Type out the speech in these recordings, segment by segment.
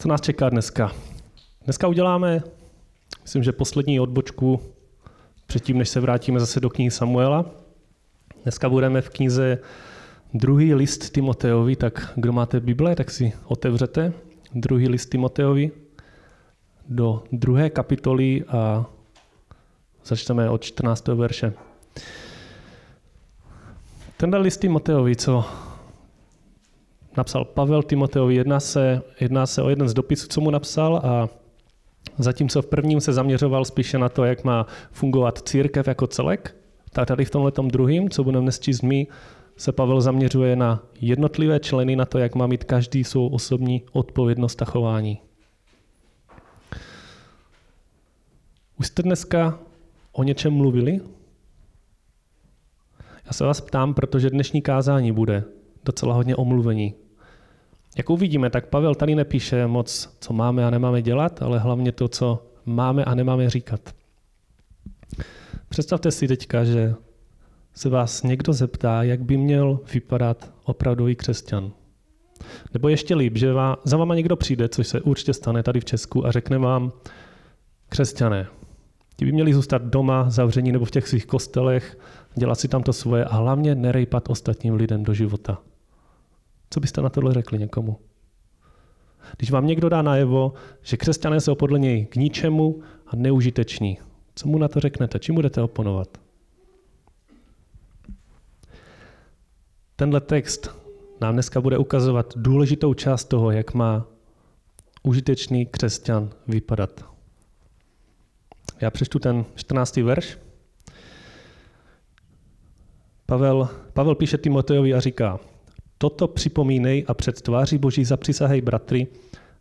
Co nás čeká dneska? Dneska uděláme, myslím, že poslední odbočku předtím, než se vrátíme zase do knihy Samuela. Dneska budeme v knize druhý list Timoteovi, tak kdo máte Bible, tak si otevřete. Druhý list Timoteovi do druhé kapitoly a začneme od 14. verše. Tenhle list Timoteovi, co napsal Pavel Timoteovi, jedná se, jedná se o jeden z dopisů, co mu napsal a zatímco v prvním se zaměřoval spíše na to, jak má fungovat církev jako celek, tak tady v tomhle druhým, co budeme dnes číst my, se Pavel zaměřuje na jednotlivé členy, na to, jak má mít každý svou osobní odpovědnost a chování. Už jste dneska o něčem mluvili? Já se vás ptám, protože dnešní kázání bude docela hodně omluvení. Jak uvidíme, tak Pavel tady nepíše moc, co máme a nemáme dělat, ale hlavně to, co máme a nemáme říkat. Představte si teďka, že se vás někdo zeptá, jak by měl vypadat opravdový křesťan. Nebo ještě líp, že vám, za váma někdo přijde, což se určitě stane tady v Česku a řekne vám, křesťané, ti by měli zůstat doma, zavření nebo v těch svých kostelech, dělat si tam to svoje a hlavně nerejpat ostatním lidem do života. Co byste na tohle řekli někomu? Když vám někdo dá najevo, že křesťané jsou podle něj k ničemu a neužiteční, co mu na to řeknete? Čím budete oponovat? Tenhle text nám dneska bude ukazovat důležitou část toho, jak má užitečný křesťan vypadat. Já přečtu ten 14. verš. Pavel, Pavel píše Timotejovi a říká, toto připomínej a před tváří Boží zapřisahej bratry,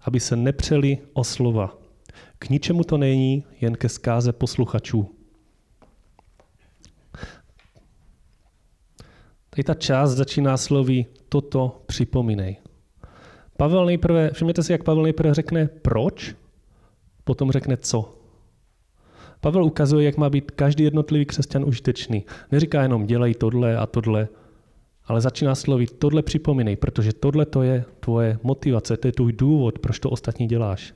aby se nepřeli o slova. K ničemu to není, jen ke zkáze posluchačů. Tady ta část začíná slovy toto připomínej. Pavel nejprve, všimněte si, jak Pavel nejprve řekne proč, potom řekne co. Pavel ukazuje, jak má být každý jednotlivý křesťan užitečný. Neříká jenom dělej tohle a tohle, ale začíná slovit tohle připomínej, protože tohle to je tvoje motivace, to je tvůj důvod, proč to ostatní děláš.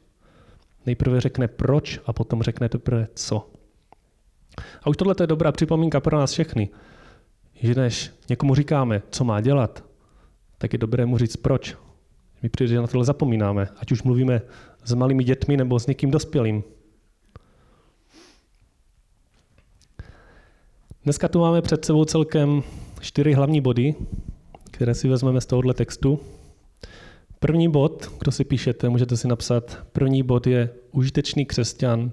Nejprve řekne proč a potom řekne teprve co. A už tohle je dobrá připomínka pro nás všechny, že než někomu říkáme, co má dělat, tak je dobré mu říct proč. My přijde, že na tohle zapomínáme, ať už mluvíme s malými dětmi nebo s někým dospělým. Dneska tu máme před sebou celkem čtyři hlavní body, které si vezmeme z tohohle textu. První bod, kdo si píšete, můžete si napsat, první bod je užitečný křesťan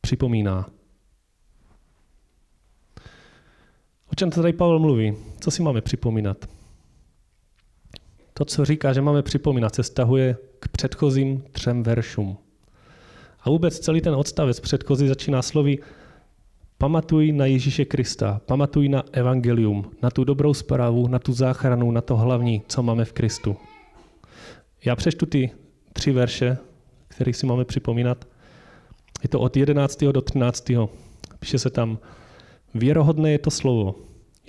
připomíná. O čem tady Pavel mluví? Co si máme připomínat? To, co říká, že máme připomínat, se stahuje k předchozím třem veršům. A vůbec celý ten odstavec předchozí začíná slovy Pamatuj na Ježíše Krista, pamatuj na evangelium, na tu dobrou zprávu, na tu záchranu, na to hlavní, co máme v Kristu. Já přečtu ty tři verše, které si máme připomínat. Je to od 11. do 13. Píše se tam, věrohodné je to slovo.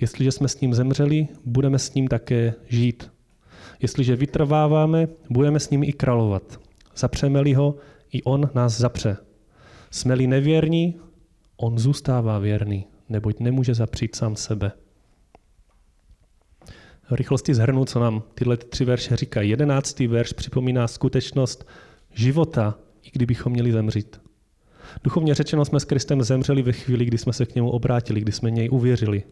Jestliže jsme s ním zemřeli, budeme s ním také žít. Jestliže vytrváváme, budeme s ním i královat. Zapřeme-li ho, i on nás zapře. Jsme-li nevěrní, on zůstává věrný, neboť nemůže zapřít sám sebe. V rychlosti zhrnu, co nám tyhle tři verše říkají. Jedenáctý verš připomíná skutečnost života, i kdybychom měli zemřít. Duchovně řečeno jsme s Kristem zemřeli ve chvíli, kdy jsme se k němu obrátili, kdy jsme něj uvěřili.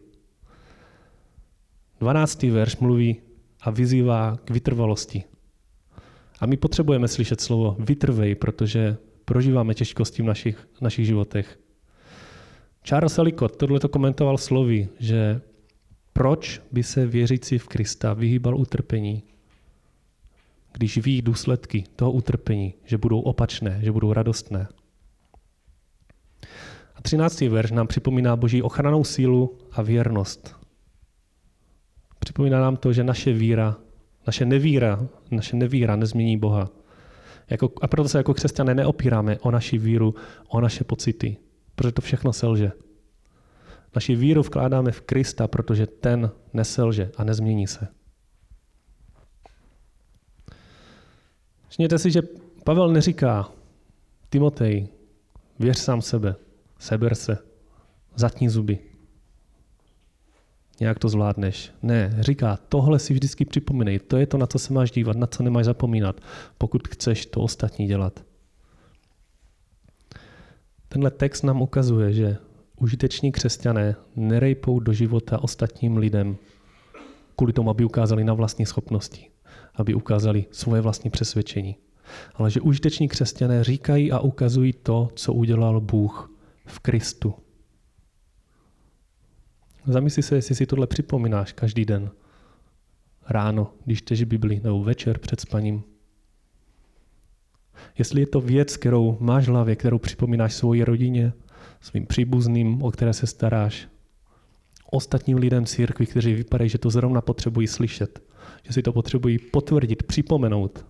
Dvanáctý verš mluví a vyzývá k vytrvalosti. A my potřebujeme slyšet slovo vytrvej, protože prožíváme těžkosti v našich, našich životech. Charles Ellicott tohle to komentoval slovy, že proč by se věřící v Krista vyhýbal utrpení, když ví důsledky toho utrpení, že budou opačné, že budou radostné. A třináctý verš nám připomíná boží ochranou sílu a věrnost. Připomíná nám to, že naše víra, naše nevíra, naše nevíra nezmění Boha. Jako, a proto se jako křesťané neopíráme o naši víru, o naše pocity, protože to všechno selže. Naši víru vkládáme v Krista, protože ten neselže a nezmění se. Všimněte si, že Pavel neříká, Timotej, věř sám sebe, seber se, zatní zuby. Nějak to zvládneš. Ne, říká, tohle si vždycky připomínej, to je to, na co se máš dívat, na co nemáš zapomínat, pokud chceš to ostatní dělat. Tenhle text nám ukazuje, že užiteční křesťané nerejpou do života ostatním lidem kvůli tomu, aby ukázali na vlastní schopnosti, aby ukázali svoje vlastní přesvědčení. Ale že užiteční křesťané říkají a ukazují to, co udělal Bůh v Kristu. Zamysli se, jestli si tohle připomínáš každý den. Ráno, když čteš Bibli, nebo večer před spaním. Jestli je to věc, kterou máš v hlavě, kterou připomínáš svoji rodině, svým příbuzným, o které se staráš, ostatním lidem církvi, kteří vypadají, že to zrovna potřebují slyšet, že si to potřebují potvrdit, připomenout.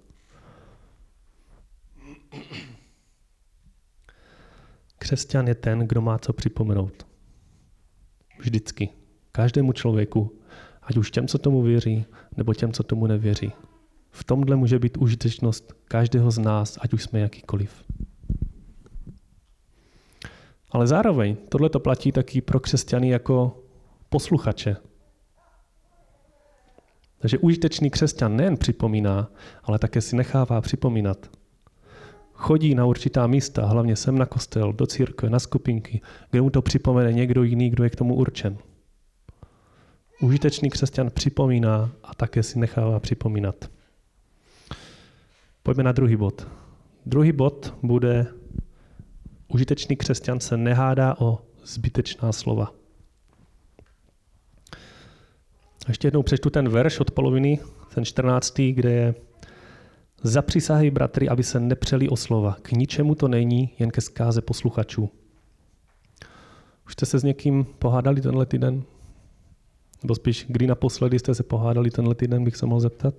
Křesťan je ten, kdo má co připomenout. Vždycky. Každému člověku, ať už těm, co tomu věří, nebo těm, co tomu nevěří. V tomhle může být užitečnost každého z nás, ať už jsme jakýkoliv. Ale zároveň tohle to platí taky pro křesťany jako posluchače. Takže užitečný křesťan nejen připomíná, ale také si nechává připomínat. Chodí na určitá místa, hlavně sem na kostel, do církve, na skupinky, kde mu to připomene někdo jiný, kdo je k tomu určen. Užitečný křesťan připomíná a také si nechává připomínat. Pojďme na druhý bod. Druhý bod bude užitečný křesťan se nehádá o zbytečná slova. Ještě jednou přečtu ten verš od poloviny, ten 14., kde je Zapřísahají bratry, aby se nepřeli o slova. K ničemu to není, jen ke zkáze posluchačů. Už jste se s někým pohádali tenhle týden? Nebo spíš, kdy naposledy jste se pohádali tenhle týden, bych se mohl zeptat?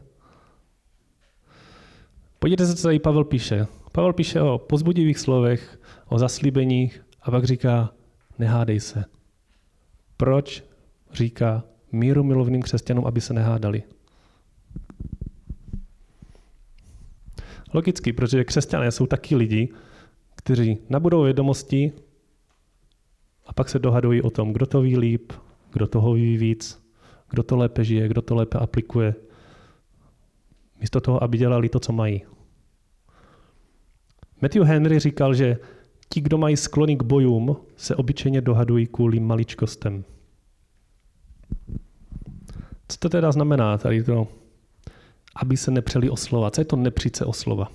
Podívejte se, co tady Pavel píše. Pavel píše o pozbudivých slovech, o zaslíbeních a pak říká, nehádej se. Proč říká míru milovným křesťanům, aby se nehádali? Logicky, protože křesťané jsou taky lidi, kteří nabudou vědomosti a pak se dohadují o tom, kdo to ví líp, kdo toho ví víc, kdo to lépe žije, kdo to lépe aplikuje. Místo toho, aby dělali to, co mají. Matthew Henry říkal, že ti, kdo mají sklony k bojům, se obyčejně dohadují kvůli maličkostem. Co to teda znamená tady to aby se nepřeli o slova. Co je to nepřít se o slova?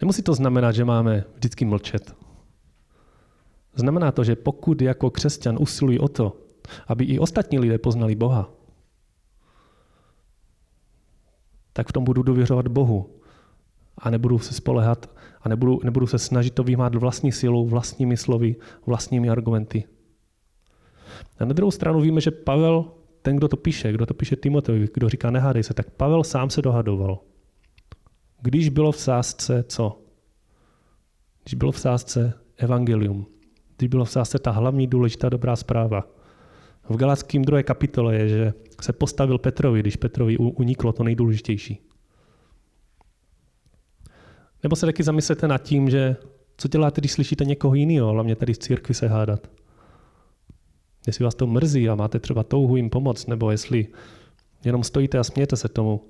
Nemusí to znamenat, že máme vždycky mlčet. Znamená to, že pokud jako křesťan usilují o to, aby i ostatní lidé poznali Boha, tak v tom budu důvěřovat Bohu a nebudu se spolehat a nebudu, nebudu se snažit to vymáhat vlastní silou, vlastními slovy, vlastními argumenty. A na druhou stranu víme, že Pavel ten, kdo to píše, kdo to píše Timoteovi, kdo říká nehádej se, tak Pavel sám se dohadoval. Když bylo v sázce co? Když bylo v sázce evangelium. Když bylo v sázce ta hlavní důležitá dobrá zpráva. V Galackém druhé kapitole je, že se postavil Petrovi, když Petrovi uniklo to nejdůležitější. Nebo se taky zamyslete nad tím, že co děláte, když slyšíte někoho jiného, hlavně tady v církvi se hádat. Jestli vás to mrzí a máte třeba touhu jim pomoct, nebo jestli jenom stojíte a smějete se tomu.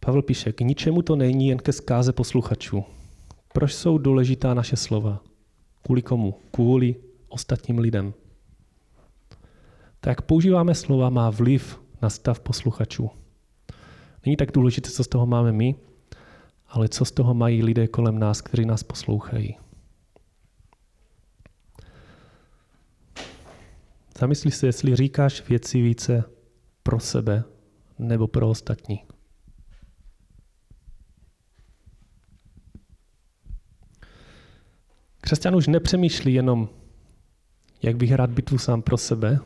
Pavel píše, k ničemu to není jen ke zkáze posluchačů. Proč jsou důležitá naše slova? Kvůli komu? Kvůli ostatním lidem. Tak používáme slova, má vliv na stav posluchačů. Není tak důležité, co z toho máme my, ale co z toho mají lidé kolem nás, kteří nás poslouchají. Zamysli se, jestli říkáš věci více pro sebe nebo pro ostatní. Křesťan už nepřemýšlí jenom, jak vyhrát bitvu sám pro sebe.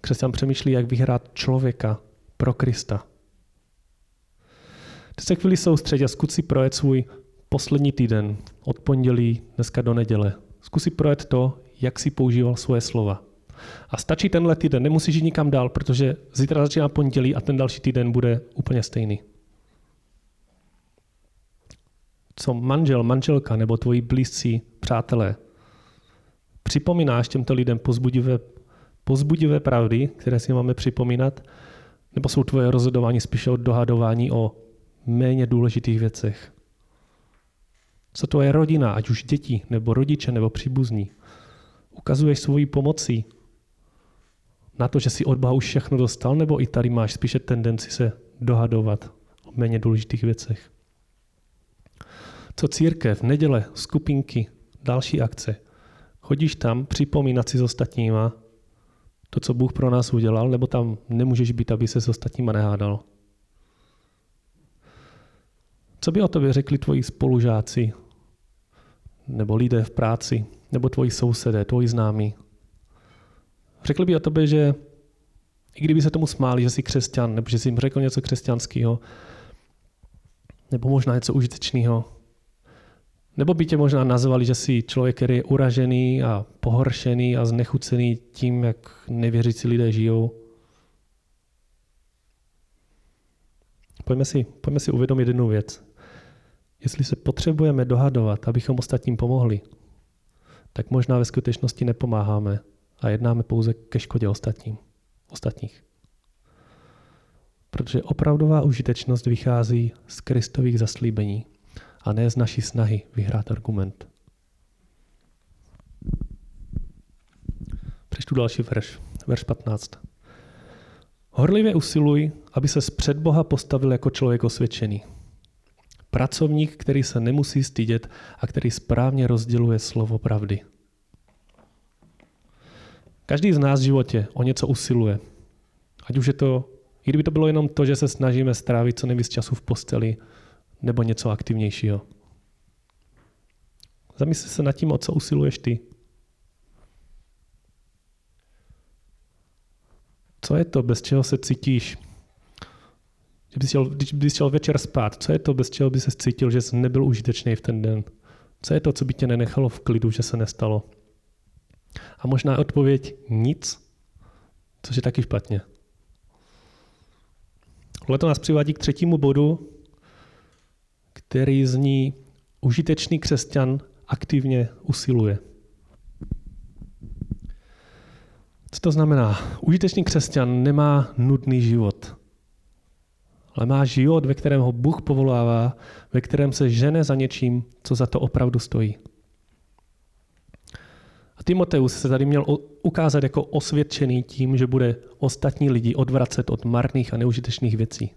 Křesťan přemýšlí, jak vyhrát člověka pro Krista. Teď se chvíli soustředit a zkus si projet svůj poslední týden, od pondělí dneska do neděle. Zkus si projet to, jak si používal svoje slova. A stačí tenhle týden, nemusíš jít nikam dál, protože zítra začíná pondělí a ten další týden bude úplně stejný. Co manžel, manželka nebo tvoji blízcí přátelé připomínáš těmto lidem pozbudivé, pozbudivé pravdy, které si máme připomínat, nebo jsou tvoje rozhodování spíše od dohadování o méně důležitých věcech? Co tvoje rodina, ať už děti, nebo rodiče, nebo příbuzní, ukazuješ svoji pomocí na to, že si od Boha už všechno dostal, nebo i tady máš spíše tendenci se dohadovat o méně důležitých věcech? Co církev, neděle, skupinky, další akce? Chodíš tam připomínat si s ostatníma to, co Bůh pro nás udělal, nebo tam nemůžeš být, aby se s ostatníma nehádal? Co by o tobě řekli tvoji spolužáci, nebo lidé v práci, nebo tvoji sousedé, tvoji známí? Řekli by o tobě, že i kdyby se tomu smáli, že jsi křesťan, nebo že jsi jim řekl něco křesťanského, nebo možná něco užitečného, nebo by tě možná nazvali, že jsi člověk, který je uražený a pohoršený a znechucený tím, jak nevěřící lidé žijou. Pojďme si, pojďme si uvědomit jednu věc. Jestli se potřebujeme dohadovat, abychom ostatním pomohli, tak možná ve skutečnosti nepomáháme a jednáme pouze ke škodě ostatním, ostatních. Protože opravdová užitečnost vychází z Kristových zaslíbení a ne z naší snahy vyhrát argument. Přečtu další verš, verš 15. Horlivě usiluj, aby se před Boha postavil jako člověk osvědčený. Pracovník, který se nemusí stydět a který správně rozděluje slovo pravdy. Každý z nás v životě o něco usiluje. Ať už je to, i kdyby to bylo jenom to, že se snažíme strávit co nejvíc času v posteli, nebo něco aktivnějšího. Zamysli se nad tím, o co usiluješ ty. Co je to, bez čeho se cítíš? Když chtěl, když bys chtěl večer spát, co je to, bez čeho by se cítil, že jsi nebyl užitečný v ten den? Co je to, co by tě nenechalo v klidu, že se nestalo? A možná odpověď nic, což je taky špatně. Tohle to nás přivádí k třetímu bodu, který z ní užitečný křesťan aktivně usiluje. Co to znamená? Užitečný křesťan nemá nudný život, ale má život, ve kterém ho Bůh povolává, ve kterém se žene za něčím, co za to opravdu stojí. A Timoteus se tady měl ukázat jako osvědčený tím, že bude ostatní lidi odvracet od marných a neužitečných věcí.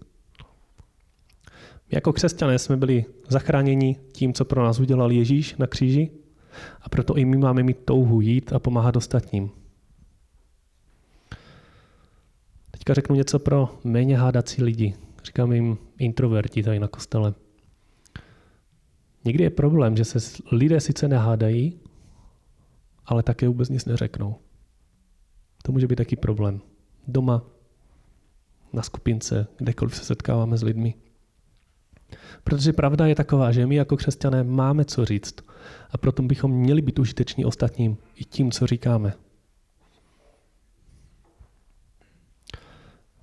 My jako křesťané jsme byli zachráněni tím, co pro nás udělal Ježíš na kříži a proto i my máme mít touhu jít a pomáhat ostatním. Teďka řeknu něco pro méně hádací lidi. Říkám jim introverti tady na kostele. Někdy je problém, že se lidé sice nehádají, ale také vůbec nic neřeknou. To může být taky problém. Doma, na skupince, kdekoliv se setkáváme s lidmi. Protože pravda je taková, že my jako křesťané máme co říct a proto bychom měli být užiteční ostatním i tím, co říkáme.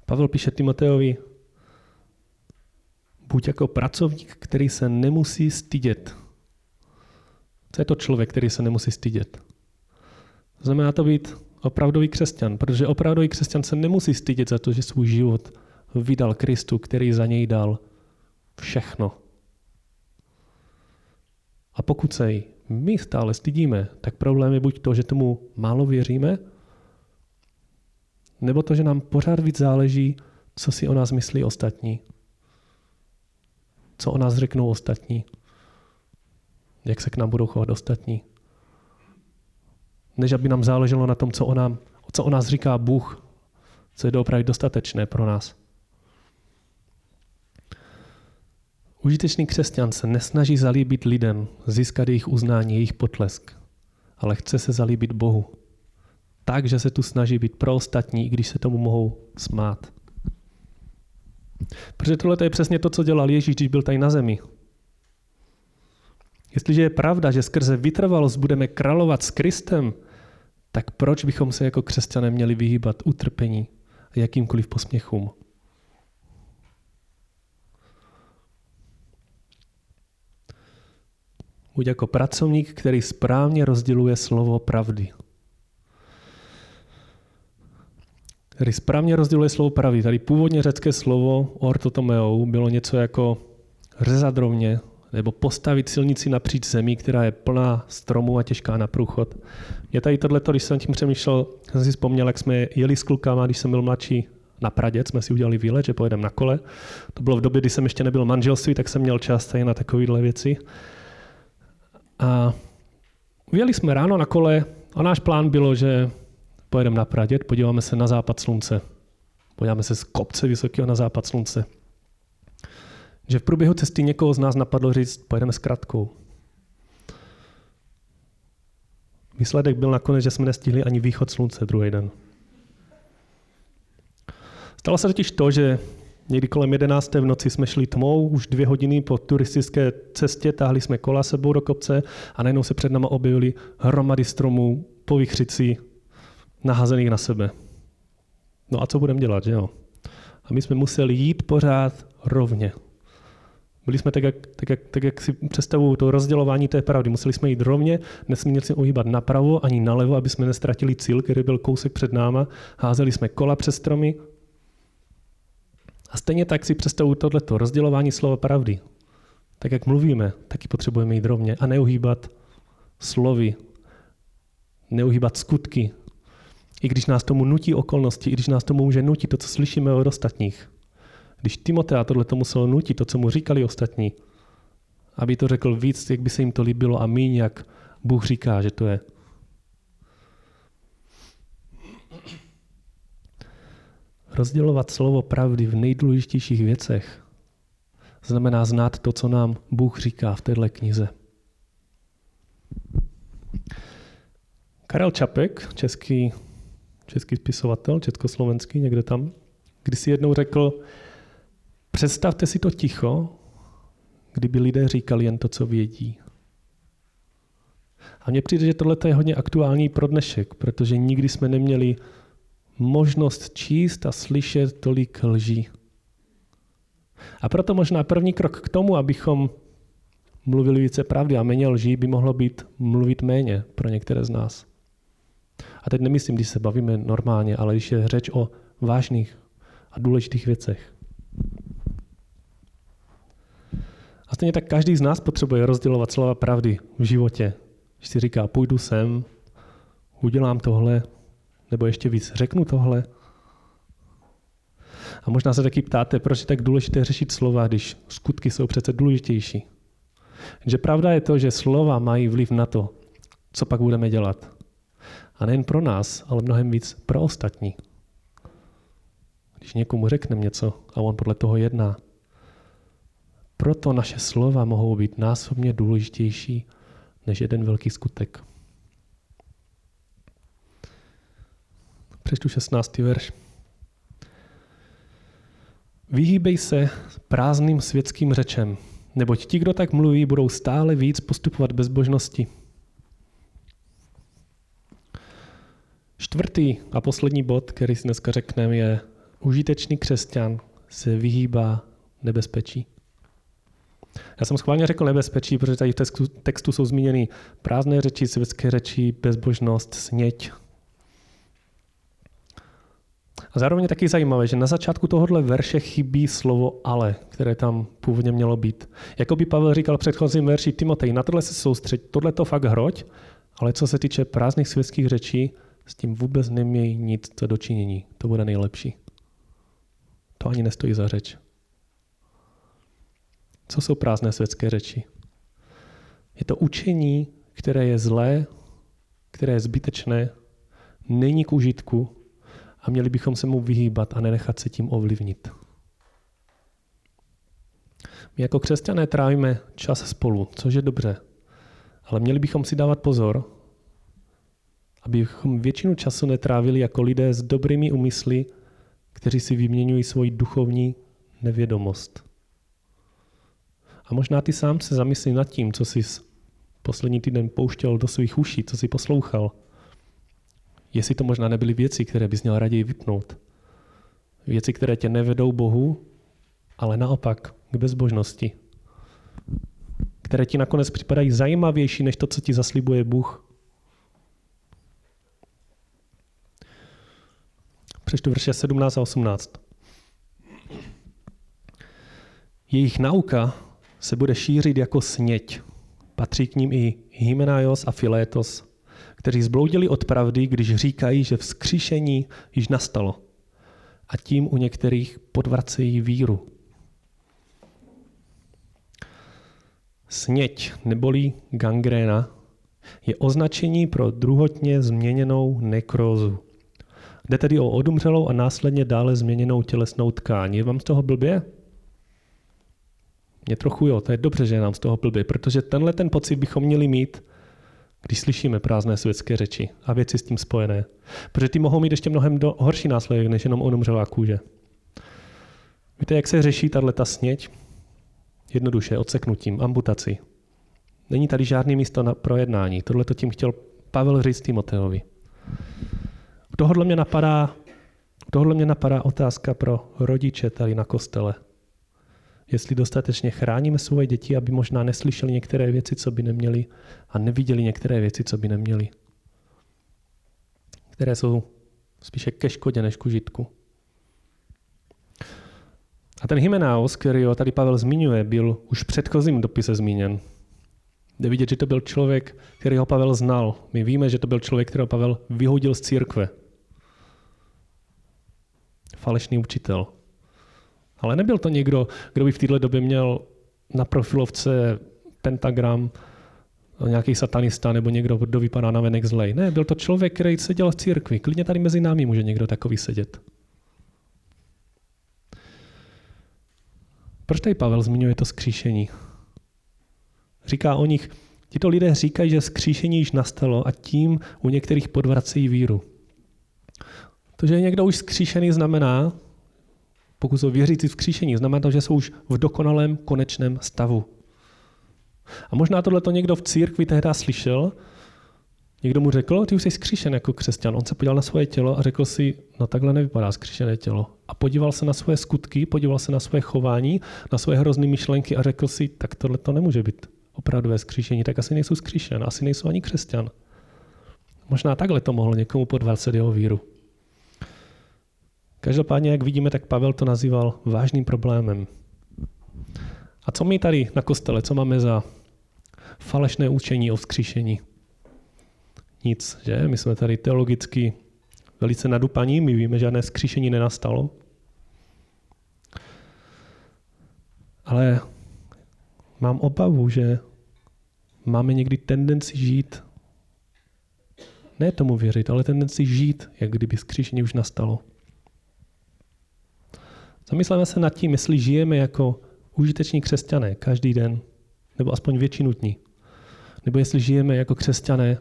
Pavel píše Timoteovi, buď jako pracovník, který se nemusí stydět. Co je to člověk, který se nemusí stydět? Znamená to být opravdový křesťan, protože opravdový křesťan se nemusí stydět za to, že svůj život vydal Kristu, který za něj dal všechno. A pokud se my stále stydíme, tak problém je buď to, že tomu málo věříme, nebo to, že nám pořád víc záleží, co si o nás myslí ostatní. Co o nás řeknou ostatní. Jak se k nám budou chovat ostatní. Než aby nám záleželo na tom, co o, nám, co o nás říká Bůh, co je doopravdy dostatečné pro nás. Užitečný křesťan se nesnaží zalíbit lidem, získat jejich uznání, jejich potlesk, ale chce se zalíbit Bohu. Tak, že se tu snaží být pro ostatní, i když se tomu mohou smát. Protože tohle je přesně to, co dělal Ježíš, když byl tady na zemi. Jestliže je pravda, že skrze vytrvalost budeme královat s Kristem, tak proč bychom se jako křesťané měli vyhýbat utrpení a jakýmkoliv posměchům? Buď jako pracovník, který správně rozděluje slovo pravdy. Který správně rozděluje slovo pravdy. Tady původně řecké slovo ortotomeou bylo něco jako řezat rovně, nebo postavit silnici napříč zemí, která je plná stromů a těžká na průchod. Je tady tohleto, když jsem tím přemýšlel, jsem si vzpomněl, jak jsme jeli s klukama, když jsem byl mladší na Pradě, jsme si udělali výlet, že pojedeme na kole. To bylo v době, kdy jsem ještě nebyl manželství, tak jsem měl čas tady na takovéhle věci. A vyjeli jsme ráno na kole a náš plán bylo, že pojedeme na Pradět, podíváme se na západ slunce. Podíváme se z kopce vysokého na západ slunce. Že v průběhu cesty někoho z nás napadlo říct, pojedeme s kratkou. Výsledek byl nakonec, že jsme nestihli ani východ slunce druhý den. Stalo se totiž to, že někdy kolem 11. v noci jsme šli tmou, už dvě hodiny po turistické cestě, táhli jsme kola sebou do kopce a najednou se před náma objevily hromady stromů po vychřici, nahazených na sebe. No a co budeme dělat, že jo? A my jsme museli jít pořád rovně. Byli jsme tak, jak, tak, jak, tak, jak si představuju to rozdělování té pravdy. Museli jsme jít rovně, nesměli jsme uhýbat napravo ani nalevo, aby jsme nestratili cíl, který byl kousek před náma. Házeli jsme kola přes stromy. A stejně tak si představuju tohleto rozdělování slova pravdy. Tak jak mluvíme, taky potřebujeme jít rovně a neuhýbat slovy, neuhýbat skutky, i když nás tomu nutí okolnosti, i když nás tomu může nutit to, co slyšíme od ostatních. Když Timotea tohle to muselo nutit, to, co mu říkali ostatní, aby to řekl víc, jak by se jim to líbilo a míň, jak Bůh říká, že to je. Rozdělovat slovo pravdy v nejdůležitějších věcech znamená znát to, co nám Bůh říká v této knize. Karel Čapek, český, český spisovatel, československý, někde tam, když si jednou řekl, Představte si to ticho, kdyby lidé říkali jen to, co vědí. A mně přijde, že tohle je hodně aktuální pro dnešek, protože nikdy jsme neměli možnost číst a slyšet tolik lží. A proto možná první krok k tomu, abychom mluvili více pravdy a méně lží, by mohlo být mluvit méně pro některé z nás. A teď nemyslím, když se bavíme normálně, ale když je řeč o vážných a důležitých věcech. A stejně tak každý z nás potřebuje rozdělovat slova pravdy v životě. Když si říká, půjdu sem, udělám tohle, nebo ještě víc, řeknu tohle. A možná se taky ptáte, proč je tak důležité řešit slova, když skutky jsou přece důležitější. Že pravda je to, že slova mají vliv na to, co pak budeme dělat. A nejen pro nás, ale mnohem víc pro ostatní. Když někomu řekneme něco a on podle toho jedná, proto naše slova mohou být násobně důležitější než jeden velký skutek. Přečtu 16. verš. Vyhýbej se prázdným světským řečem, neboť ti, kdo tak mluví, budou stále víc postupovat bezbožnosti. Čtvrtý a poslední bod, který si dneska řekneme, je užitečný křesťan se vyhýbá nebezpečí. Já jsem schválně řekl nebezpečí, protože tady v textu, textu jsou zmíněny prázdné řeči, světské řeči, bezbožnost, sněť. A zároveň je taky zajímavé, že na začátku tohohle verše chybí slovo ale, které tam původně mělo být. Jako by Pavel říkal v předchozím verši Timotej, na tohle se soustřeď, tohle to fakt hroď, ale co se týče prázdných světských řečí, s tím vůbec nemějí nic co dočinění. To bude nejlepší. To ani nestojí za řeč. Co jsou prázdné světské řeči? Je to učení, které je zlé, které je zbytečné, není k užitku a měli bychom se mu vyhýbat a nenechat se tím ovlivnit. My jako křesťané trávíme čas spolu, což je dobře, ale měli bychom si dávat pozor, abychom většinu času netrávili jako lidé s dobrými úmysly, kteří si vyměňují svoji duchovní nevědomost. A možná ty sám se zamyslí nad tím, co jsi poslední týden pouštěl do svých uší, co jsi poslouchal. jestli to možná nebyly věci, které bys měl raději vypnout. Věci, které tě nevedou Bohu, ale naopak k bezbožnosti. Které ti nakonec připadají zajímavější než to, co ti zaslibuje Bůh. Přečtu verše 17 a 18. Jejich nauka se bude šířit jako sněť. Patří k ním i Hymenaios a Filétos, kteří zbloudili od pravdy, když říkají, že vzkříšení již nastalo. A tím u některých podvracejí víru. Sněť neboli gangréna je označení pro druhotně změněnou nekrózu. Jde tedy o odumřelou a následně dále změněnou tělesnou tkáň. Je vám z toho blbě? Mě trochu jo, to je dobře, že je nám z toho blbě, protože tenhle ten pocit bychom měli mít, když slyšíme prázdné světské řeči a věci s tím spojené. Protože ty mohou mít ještě mnohem do, horší následek, než jenom odumřelá kůže. Víte, jak se řeší tato sněť? Jednoduše, odseknutím, amputací. Není tady žádný místo na projednání. Tohle to tím chtěl Pavel říct Timoteovi. Tohle mě napadá, tohle mě napadá otázka pro rodiče tady na kostele. Jestli dostatečně chráníme svoje děti, aby možná neslyšeli některé věci, co by neměli, a neviděli některé věci, co by neměli. Které jsou spíše ke škodě než k užitku. A ten Hymenaos, který ho tady Pavel zmiňuje, byl už v předchozím dopise zmíněn. Jde vidět, že to byl člověk, který ho Pavel znal. My víme, že to byl člověk, kterého Pavel vyhodil z církve. Falešný učitel. Ale nebyl to někdo, kdo by v této době měl na profilovce pentagram, nějaký satanista nebo někdo, kdo vypadá na venek zlej. Ne, byl to člověk, který seděl v církvi. Klidně tady mezi námi může někdo takový sedět. Proč tady Pavel zmiňuje to skříšení? Říká o nich, tito lidé říkají, že skříšení již nastalo a tím u některých podvracejí víru. To, že je někdo už skříšený, znamená, pokud jsou věřící v kříšení, znamená to, že jsou už v dokonalém konečném stavu. A možná tohle to někdo v církvi tehdy slyšel, někdo mu řekl, ty už jsi skříšen jako křesťan. On se podíval na svoje tělo a řekl si, no takhle nevypadá skříšené tělo. A podíval se na svoje skutky, podíval se na svoje chování, na svoje hrozné myšlenky a řekl si, tak tohle to nemůže být opravdové skříšení, tak asi nejsou skříšen, asi nejsou ani křesťan. Možná takhle to mohlo někomu podvracet jeho víru. Každopádně, jak vidíme, tak Pavel to nazýval vážným problémem. A co my tady na kostele, co máme za falešné učení o vzkříšení? Nic, že? My jsme tady teologicky velice nadupaní, my víme, že žádné vzkříšení nenastalo. Ale mám obavu, že máme někdy tendenci žít, ne tomu věřit, ale tendenci žít, jak kdyby skříšení už nastalo. Zamysleme se nad tím, jestli žijeme jako užiteční křesťané každý den, nebo aspoň většinu dní. Nebo jestli žijeme jako křesťané,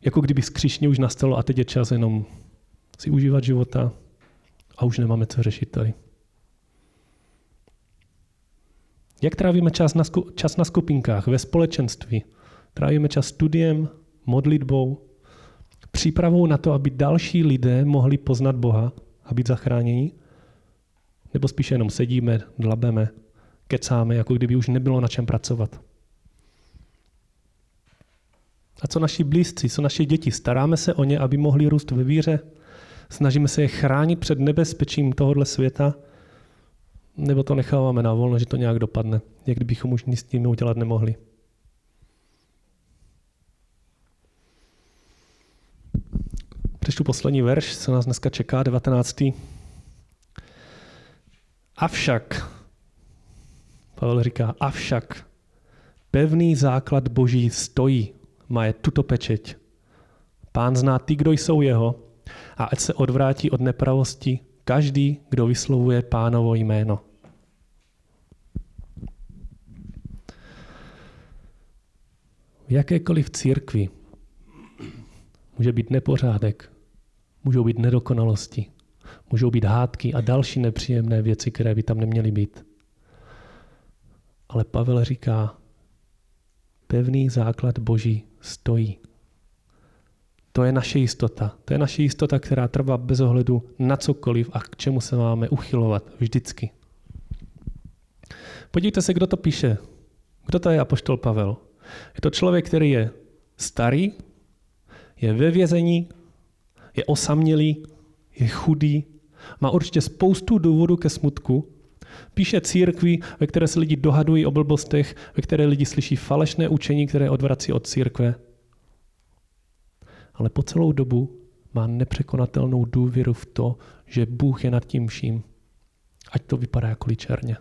jako kdyby skříšně už nastalo a teď je čas jenom si užívat života a už nemáme co řešit tady. Jak trávíme čas na, sku- čas na skupinkách, ve společenství? Trávíme čas studiem, modlitbou, přípravou na to, aby další lidé mohli poznat Boha a být zachráněni? Nebo spíše jenom sedíme, dlabeme, kecáme, jako kdyby už nebylo na čem pracovat. A co naši blízci, co naše děti? Staráme se o ně, aby mohli růst ve víře? Snažíme se je chránit před nebezpečím tohohle světa? Nebo to necháváme na volno, že to nějak dopadne, jak kdybychom už nic s tím udělat nemohli? Přečtu poslední verš, co nás dneska čeká, 19. Avšak, Pavel říká, avšak pevný základ boží stojí, má je tuto pečeť. Pán zná ty, kdo jsou jeho, a ať se odvrátí od nepravosti každý, kdo vyslovuje pánovo jméno. V jakékoliv církvi může být nepořádek, můžou být nedokonalosti, Můžou být hádky a další nepříjemné věci, které by tam neměly být. Ale Pavel říká, pevný základ Boží stojí. To je naše jistota. To je naše jistota, která trvá bez ohledu na cokoliv a k čemu se máme uchylovat vždycky. Podívejte se, kdo to píše. Kdo to je apoštol Pavel? Je to člověk, který je starý, je ve vězení, je osamělý, je chudý, má určitě spoustu důvodů ke smutku, Píše církvi, ve které se lidi dohadují o blbostech, ve které lidi slyší falešné učení, které odvrací od církve. Ale po celou dobu má nepřekonatelnou důvěru v to, že Bůh je nad tím vším. Ať to vypadá jako černě.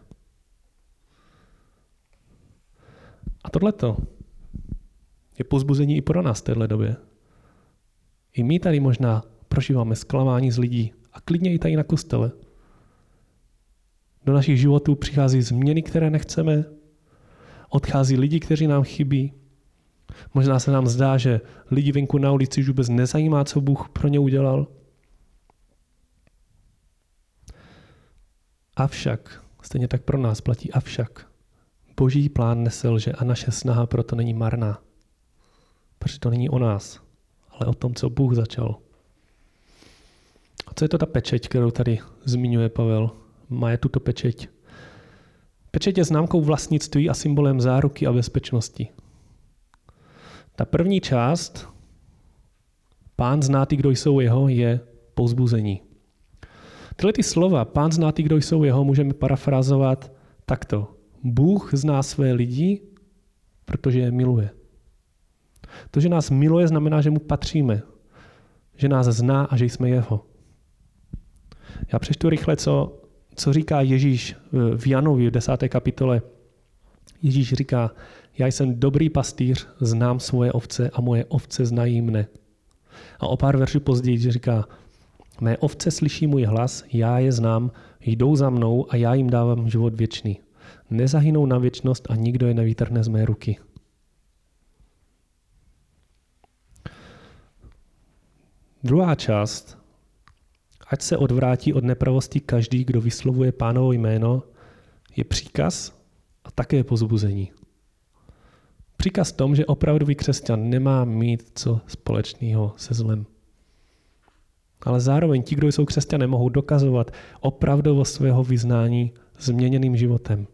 A tohleto je pozbuzení i pro nás v téhle době. I my tady možná prožíváme zklamání z lidí a klidně i tady na kostele. Do našich životů přichází změny, které nechceme, odchází lidi, kteří nám chybí. Možná se nám zdá, že lidi venku na ulici už vůbec nezajímá, co Bůh pro ně udělal. Avšak, stejně tak pro nás platí avšak, boží plán neselže a naše snaha proto není marná. Protože to není o nás, ale o tom, co Bůh začal. A co je to ta pečeť, kterou tady zmiňuje Pavel? má je tuto pečeť. Pečeť je známkou vlastnictví a symbolem záruky a bezpečnosti. Ta první část, pán zná ty, kdo jsou jeho, je pozbuzení. Tyhle ty slova, pán zná ty, kdo jsou jeho, můžeme parafrázovat takto. Bůh zná své lidi, protože je miluje. To, že nás miluje, znamená, že mu patříme. Že nás zná a že jsme jeho. Já přečtu rychle, co co říká Ježíš v Janovi v desáté kapitole. Ježíš říká, já jsem dobrý pastýř, znám svoje ovce a moje ovce znají mne. A o pár veršů později říká, mé ovce slyší můj hlas, já je znám, jdou za mnou a já jim dávám život věčný. Nezahynou na věčnost a nikdo je nevytrhne z mé ruky. Druhá část ať se odvrátí od nepravosti každý, kdo vyslovuje pánovo jméno, je příkaz a také pozbuzení. Příkaz tom, že opravdový křesťan nemá mít co společného se zlem. Ale zároveň ti, kdo jsou křesťané, mohou dokazovat opravdovost svého vyznání změněným životem.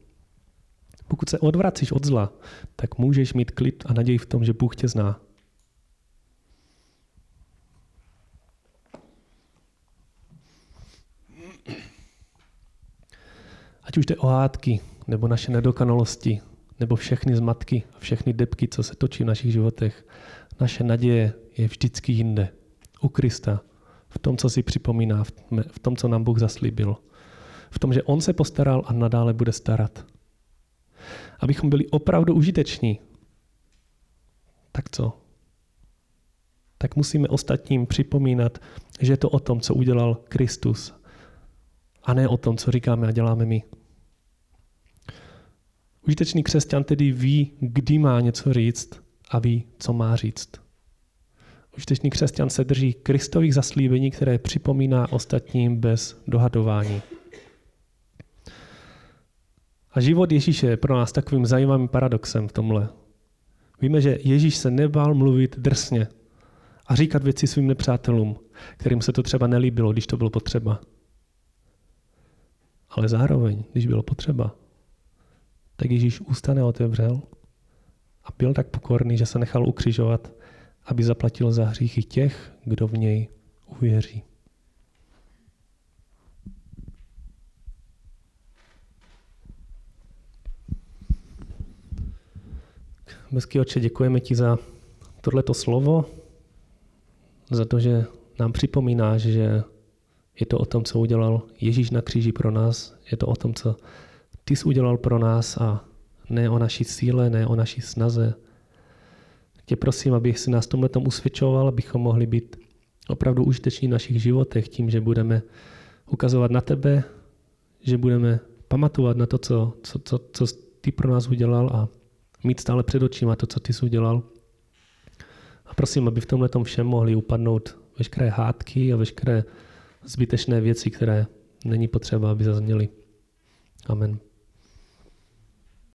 Pokud se odvracíš od zla, tak můžeš mít klid a naději v tom, že Bůh tě zná. Ať už jde o hádky, nebo naše nedokonalosti, nebo všechny zmatky a všechny depky, co se točí v našich životech, naše naděje je vždycky jinde. U Krista. V tom, co si připomíná, v tom, co nám Bůh zaslíbil. V tom, že On se postaral a nadále bude starat. Abychom byli opravdu užiteční. Tak co? Tak musíme ostatním připomínat, že je to o tom, co udělal Kristus a ne o tom, co říkáme a děláme my. Užitečný křesťan tedy ví, kdy má něco říct a ví, co má říct. Užitečný křesťan se drží Kristových zaslíbení, které připomíná ostatním bez dohadování. A život Ježíše je pro nás takovým zajímavým paradoxem v tomhle. Víme, že Ježíš se nebál mluvit drsně a říkat věci svým nepřátelům, kterým se to třeba nelíbilo, když to bylo potřeba. Ale zároveň, když bylo potřeba, tak Ježíš ústa neotevřel a byl tak pokorný, že se nechal ukřižovat, aby zaplatil za hříchy těch, kdo v něj uvěří. Bezký oče, děkujeme ti za tohleto slovo, za to, že nám připomínáš, že je to o tom, co udělal Ježíš na kříži pro nás. Je to o tom, co ty jsi udělal pro nás a ne o naší síle, ne o naší snaze. Tě prosím, abych si nás tomhle tom usvědčoval, abychom mohli být opravdu užiteční v našich životech tím, že budeme ukazovat na tebe, že budeme pamatovat na to, co, co, co, co ty pro nás udělal a mít stále před očima to, co ty jsi udělal. A prosím, aby v tomhle tom všem mohli upadnout veškeré hádky a veškeré zbytečné věci, které není potřeba, aby zazněly. Amen.